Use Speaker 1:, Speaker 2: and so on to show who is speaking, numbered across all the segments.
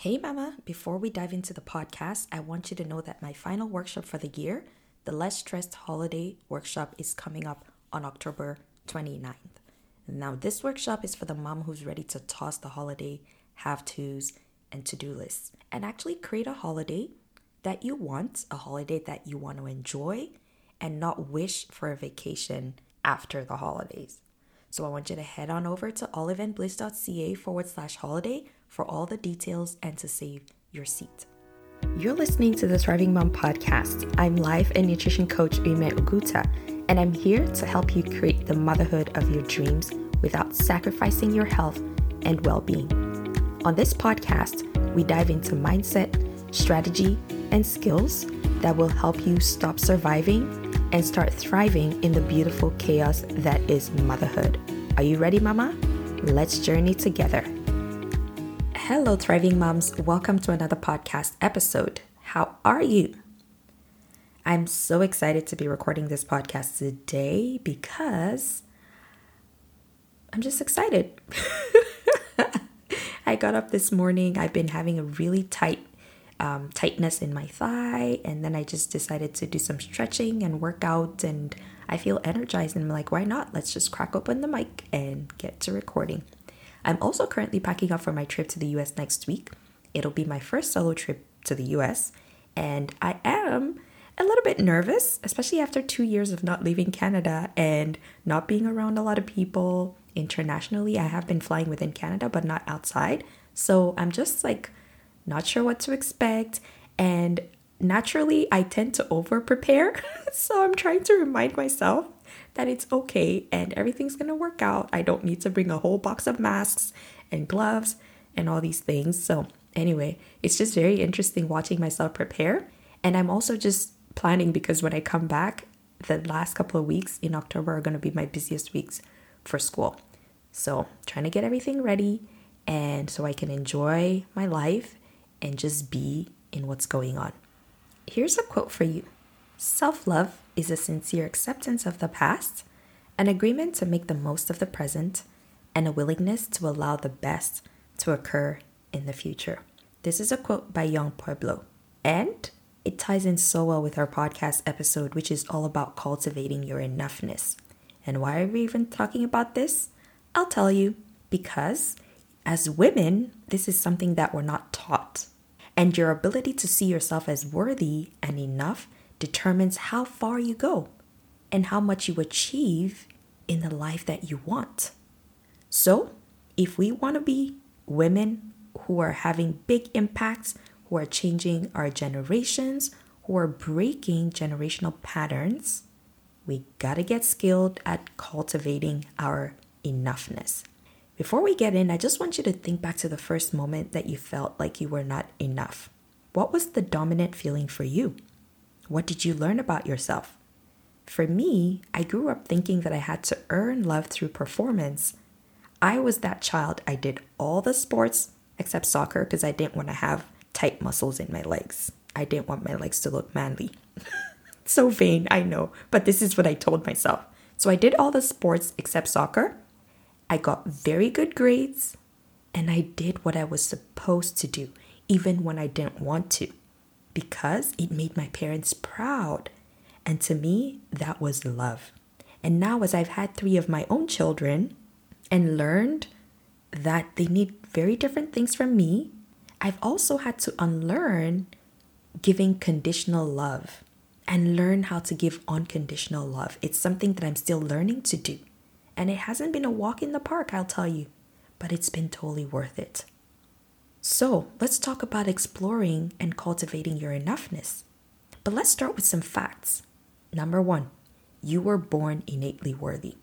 Speaker 1: Hey, Mama. Before we dive into the podcast, I want you to know that my final workshop for the year, the Less Stressed Holiday Workshop, is coming up on October 29th. Now, this workshop is for the mom who's ready to toss the holiday have tos and to do lists and actually create a holiday that you want, a holiday that you want to enjoy, and not wish for a vacation after the holidays. So I want you to head on over to oliveandbliss.ca forward slash holiday for all the details and to save your seat. You're listening to the Thriving Mom podcast. I'm life and nutrition coach Ume Uguta, and I'm here to help you create the motherhood of your dreams without sacrificing your health and well being. On this podcast, we dive into mindset, strategy, and skills that will help you stop surviving and start thriving in the beautiful chaos that is motherhood. Are you ready, Mama? Let's journey together. Hello, thriving moms. Welcome to another podcast episode. How are you? I'm so excited to be recording this podcast today because I'm just excited. I got up this morning. I've been having a really tight um, tightness in my thigh, and then I just decided to do some stretching and workout. and I feel energized. And I'm like, why not? Let's just crack open the mic and get to recording. I'm also currently packing up for my trip to the US next week. It'll be my first solo trip to the US, and I am a little bit nervous, especially after two years of not leaving Canada and not being around a lot of people internationally. I have been flying within Canada, but not outside. So I'm just like not sure what to expect. And naturally, I tend to over prepare. so I'm trying to remind myself that it's okay and everything's gonna work out. I don't need to bring a whole box of masks and gloves and all these things. So, anyway, it's just very interesting watching myself prepare. And I'm also just planning because when I come back, the last couple of weeks in October are gonna be my busiest weeks for school. So, trying to get everything ready and so I can enjoy my life and just be in what's going on. Here's a quote for you Self love is a sincere acceptance of the past, an agreement to make the most of the present, and a willingness to allow the best to occur in the future. This is a quote by Yung Pueblo, and it ties in so well with our podcast episode, which is all about cultivating your enoughness. And why are we even talking about this? I'll tell you because as women, this is something that we're not taught. And your ability to see yourself as worthy and enough determines how far you go and how much you achieve in the life that you want. So, if we want to be women who are having big impacts, who are changing our generations, who are breaking generational patterns, we gotta get skilled at cultivating our enoughness. Before we get in, I just want you to think back to the first moment that you felt like you were not enough. What was the dominant feeling for you? What did you learn about yourself? For me, I grew up thinking that I had to earn love through performance. I was that child. I did all the sports except soccer because I didn't want to have tight muscles in my legs. I didn't want my legs to look manly. so vain, I know, but this is what I told myself. So I did all the sports except soccer I got very good grades and I did what I was supposed to do, even when I didn't want to, because it made my parents proud. And to me, that was love. And now, as I've had three of my own children and learned that they need very different things from me, I've also had to unlearn giving conditional love and learn how to give unconditional love. It's something that I'm still learning to do. And it hasn't been a walk in the park, I'll tell you, but it's been totally worth it. So let's talk about exploring and cultivating your enoughness. But let's start with some facts. Number one, you were born innately worthy.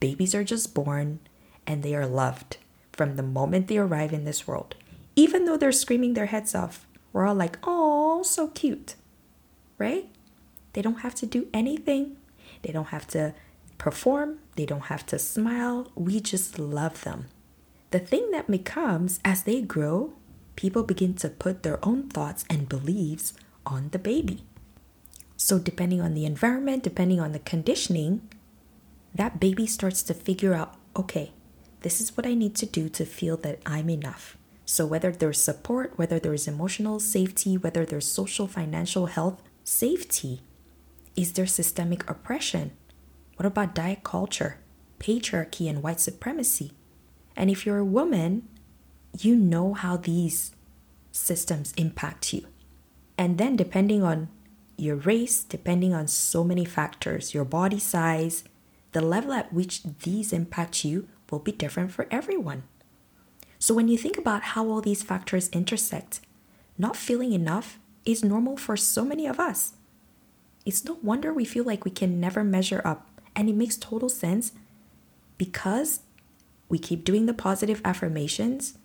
Speaker 1: Babies are just born and they are loved from the moment they arrive in this world. Even though they're screaming their heads off, we're all like, oh, so cute, right? They don't have to do anything. They don't have to perform, they don't have to smile. We just love them. The thing that becomes as they grow, people begin to put their own thoughts and beliefs on the baby. So, depending on the environment, depending on the conditioning, that baby starts to figure out okay, this is what I need to do to feel that I'm enough. So, whether there's support, whether there's emotional safety, whether there's social, financial health safety, is there systemic oppression? What about diet culture, patriarchy, and white supremacy? And if you're a woman, you know how these systems impact you. And then, depending on your race, depending on so many factors, your body size, the level at which these impact you will be different for everyone. So, when you think about how all these factors intersect, not feeling enough is normal for so many of us. It's no wonder we feel like we can never measure up, and it makes total sense because we keep doing the positive affirmations,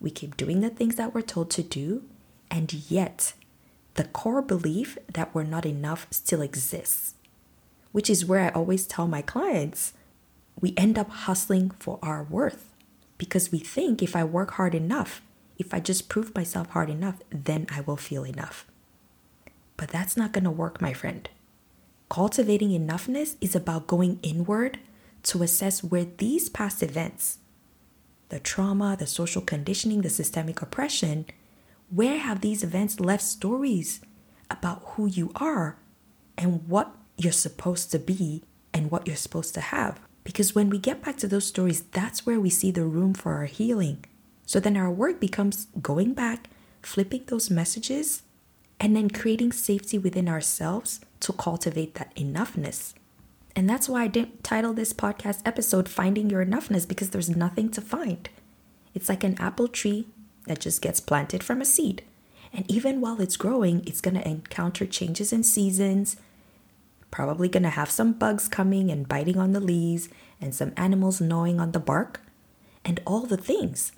Speaker 1: we keep doing the things that we're told to do, and yet the core belief that we're not enough still exists, which is where I always tell my clients we end up hustling for our worth because we think if I work hard enough, if I just prove myself hard enough, then I will feel enough. But that's not going to work, my friend. Cultivating enoughness is about going inward to assess where these past events, the trauma, the social conditioning, the systemic oppression, where have these events left stories about who you are and what you're supposed to be and what you're supposed to have? Because when we get back to those stories, that's where we see the room for our healing. So then our work becomes going back, flipping those messages, and then creating safety within ourselves to cultivate that enoughness. And that's why I didn't title this podcast episode Finding Your Enoughness because there's nothing to find. It's like an apple tree that just gets planted from a seed. And even while it's growing, it's going to encounter changes in seasons, probably going to have some bugs coming and biting on the leaves, and some animals gnawing on the bark, and all the things.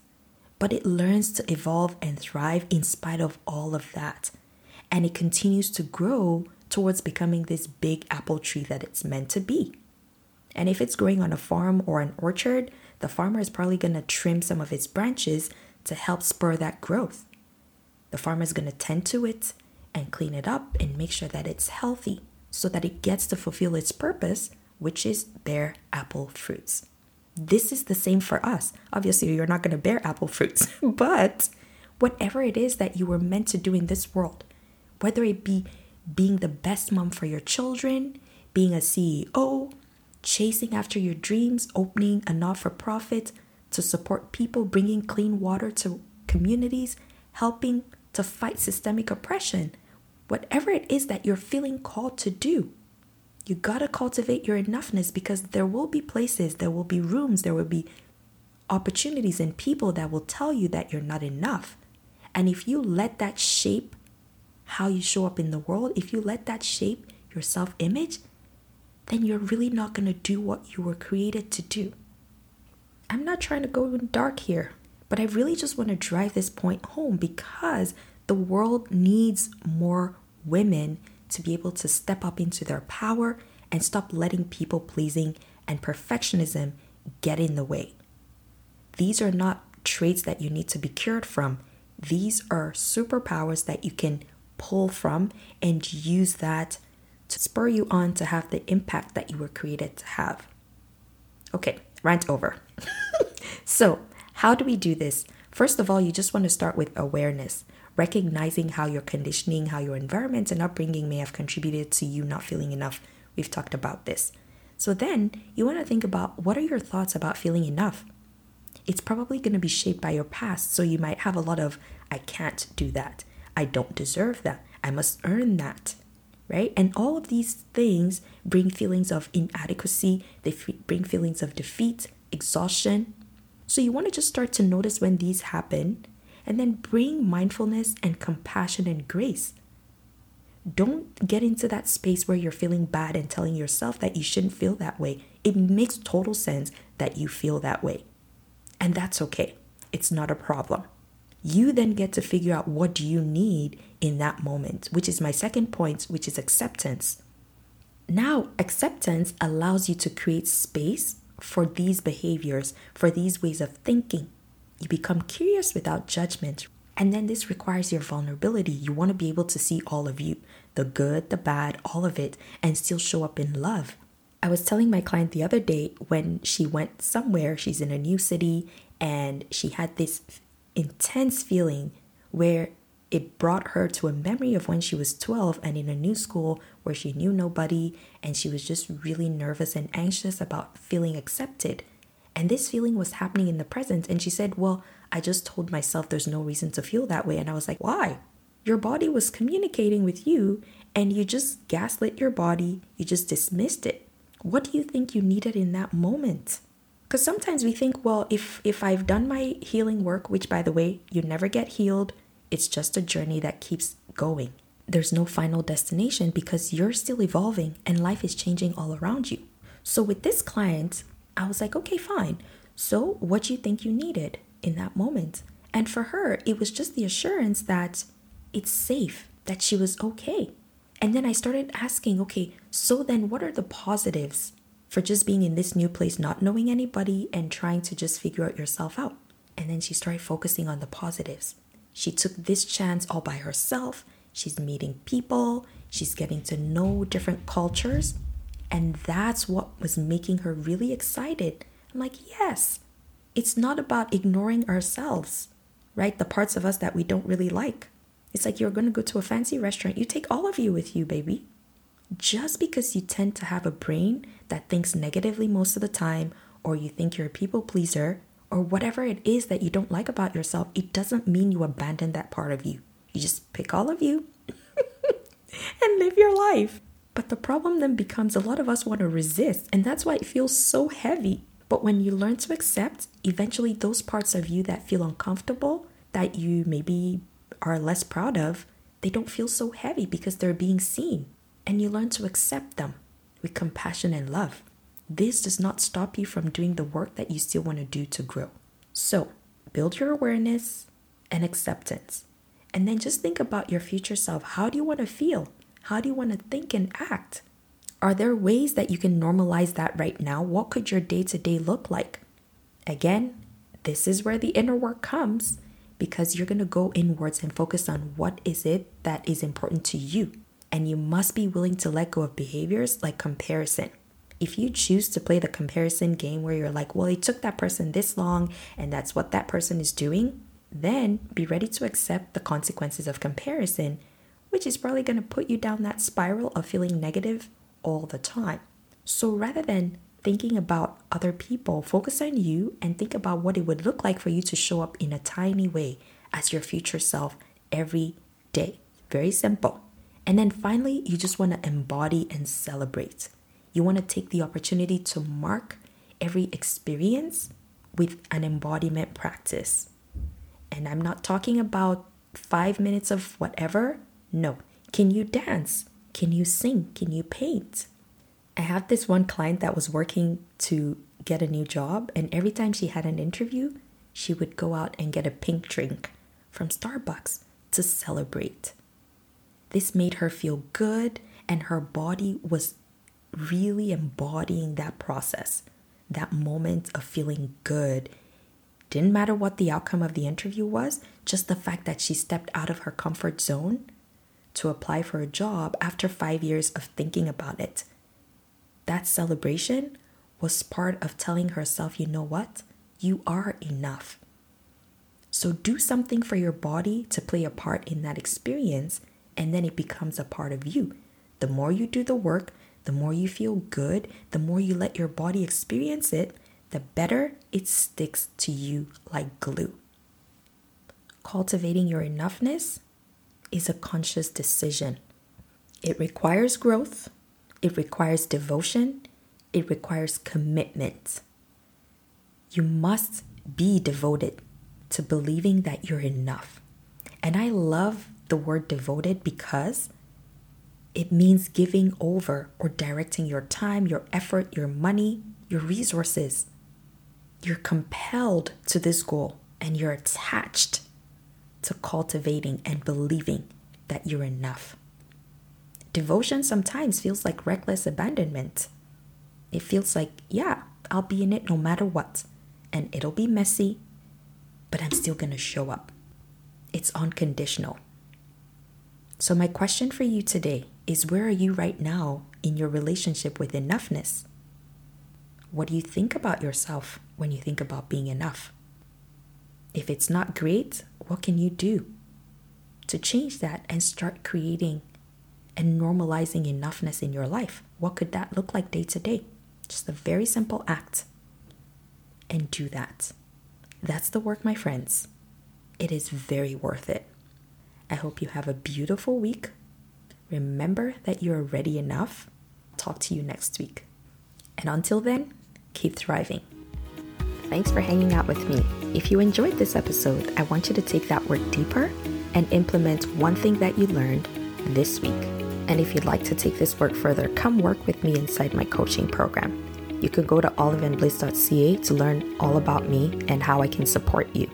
Speaker 1: But it learns to evolve and thrive in spite of all of that. And it continues to grow towards becoming this big apple tree that it's meant to be. And if it's growing on a farm or an orchard, the farmer is probably going to trim some of its branches to help spur that growth. The farmer is going to tend to it and clean it up and make sure that it's healthy so that it gets to fulfill its purpose, which is bear apple fruits. This is the same for us. Obviously, you're not going to bear apple fruits, but whatever it is that you were meant to do in this world, whether it be being the best mom for your children, being a CEO, chasing after your dreams, opening a not for profit, to support people, bringing clean water to communities, helping to fight systemic oppression. Whatever it is that you're feeling called to do, you gotta cultivate your enoughness because there will be places, there will be rooms, there will be opportunities and people that will tell you that you're not enough. And if you let that shape how you show up in the world, if you let that shape your self image, then you're really not gonna do what you were created to do. I'm not trying to go in dark here, but I really just want to drive this point home because the world needs more women to be able to step up into their power and stop letting people pleasing and perfectionism get in the way. These are not traits that you need to be cured from. These are superpowers that you can pull from and use that to spur you on to have the impact that you were created to have. Okay, rant over. so, how do we do this? First of all, you just want to start with awareness, recognizing how your conditioning, how your environment and upbringing may have contributed to you not feeling enough. We've talked about this. So, then you want to think about what are your thoughts about feeling enough? It's probably going to be shaped by your past. So, you might have a lot of, I can't do that. I don't deserve that. I must earn that right? And all of these things bring feelings of inadequacy, they f- bring feelings of defeat, exhaustion. So you want to just start to notice when these happen and then bring mindfulness and compassion and grace. Don't get into that space where you're feeling bad and telling yourself that you shouldn't feel that way. It makes total sense that you feel that way. And that's okay. It's not a problem you then get to figure out what do you need in that moment which is my second point which is acceptance. Now acceptance allows you to create space for these behaviors for these ways of thinking. You become curious without judgment and then this requires your vulnerability. You want to be able to see all of you the good the bad all of it and still show up in love. I was telling my client the other day when she went somewhere, she's in a new city, and she had this intense feeling where it brought her to a memory of when she was 12 and in a new school where she knew nobody and she was just really nervous and anxious about feeling accepted. And this feeling was happening in the present. And she said, Well, I just told myself there's no reason to feel that way. And I was like, Why? Your body was communicating with you and you just gaslit your body, you just dismissed it. What do you think you needed in that moment? Because sometimes we think, well, if if I've done my healing work, which by the way, you never get healed, it's just a journey that keeps going. There's no final destination because you're still evolving and life is changing all around you. So with this client, I was like, okay, fine. So what do you think you needed in that moment? And for her, it was just the assurance that it's safe, that she was okay. And then I started asking, okay, so then what are the positives for just being in this new place, not knowing anybody, and trying to just figure out yourself out. And then she started focusing on the positives. She took this chance all by herself. She's meeting people, she's getting to know different cultures. And that's what was making her really excited. I'm like, yes, it's not about ignoring ourselves, right? The parts of us that we don't really like. It's like you're going to go to a fancy restaurant, you take all of you with you, baby just because you tend to have a brain that thinks negatively most of the time, or you think you're a people pleaser, or whatever it is that you don't like about yourself, it doesn't mean you abandon that part of you. You just pick all of you and live your life. But the problem then becomes a lot of us want to resist, and that's why it feels so heavy. But when you learn to accept, eventually those parts of you that feel uncomfortable, that you maybe are less proud of, they don't feel so heavy because they're being seen and you learn to accept them with compassion and love. This does not stop you from doing the work that you still want to do to grow. So, build your awareness and acceptance. And then just think about your future self. How do you want to feel? How do you want to think and act? Are there ways that you can normalize that right now? What could your day to day look like? Again, this is where the inner work comes because you're going to go inwards and focus on what is it that is important to you and you must be willing to let go of behaviors like comparison. If you choose to play the comparison game where you're like, well, it took that person this long and that's what that person is doing, then be ready to accept the consequences of comparison, which is probably going to put you down that spiral of feeling negative all the time. So rather than thinking about other people, focus on you and think about what it would look like for you to show up in a tiny way as your future self every day. Very simple. And then finally, you just want to embody and celebrate. You want to take the opportunity to mark every experience with an embodiment practice. And I'm not talking about five minutes of whatever. No. Can you dance? Can you sing? Can you paint? I had this one client that was working to get a new job, and every time she had an interview, she would go out and get a pink drink from Starbucks to celebrate. This made her feel good, and her body was really embodying that process, that moment of feeling good. Didn't matter what the outcome of the interview was, just the fact that she stepped out of her comfort zone to apply for a job after five years of thinking about it. That celebration was part of telling herself, you know what? You are enough. So do something for your body to play a part in that experience and then it becomes a part of you. The more you do the work, the more you feel good, the more you let your body experience it, the better it sticks to you like glue. Cultivating your enoughness is a conscious decision. It requires growth, it requires devotion, it requires commitment. You must be devoted to believing that you're enough. And I love the word devoted because it means giving over or directing your time, your effort, your money, your resources. You're compelled to this goal and you're attached to cultivating and believing that you're enough. Devotion sometimes feels like reckless abandonment. It feels like, yeah, I'll be in it no matter what, and it'll be messy, but I'm still gonna show up. It's unconditional. So, my question for you today is where are you right now in your relationship with enoughness? What do you think about yourself when you think about being enough? If it's not great, what can you do to change that and start creating and normalizing enoughness in your life? What could that look like day to day? Just a very simple act. And do that. That's the work, my friends. It is very worth it. I hope you have a beautiful week. Remember that you're ready enough. Talk to you next week. And until then, keep thriving. Thanks for hanging out with me. If you enjoyed this episode, I want you to take that work deeper and implement one thing that you learned this week. And if you'd like to take this work further, come work with me inside my coaching program. You can go to oliveandbliss.ca to learn all about me and how I can support you.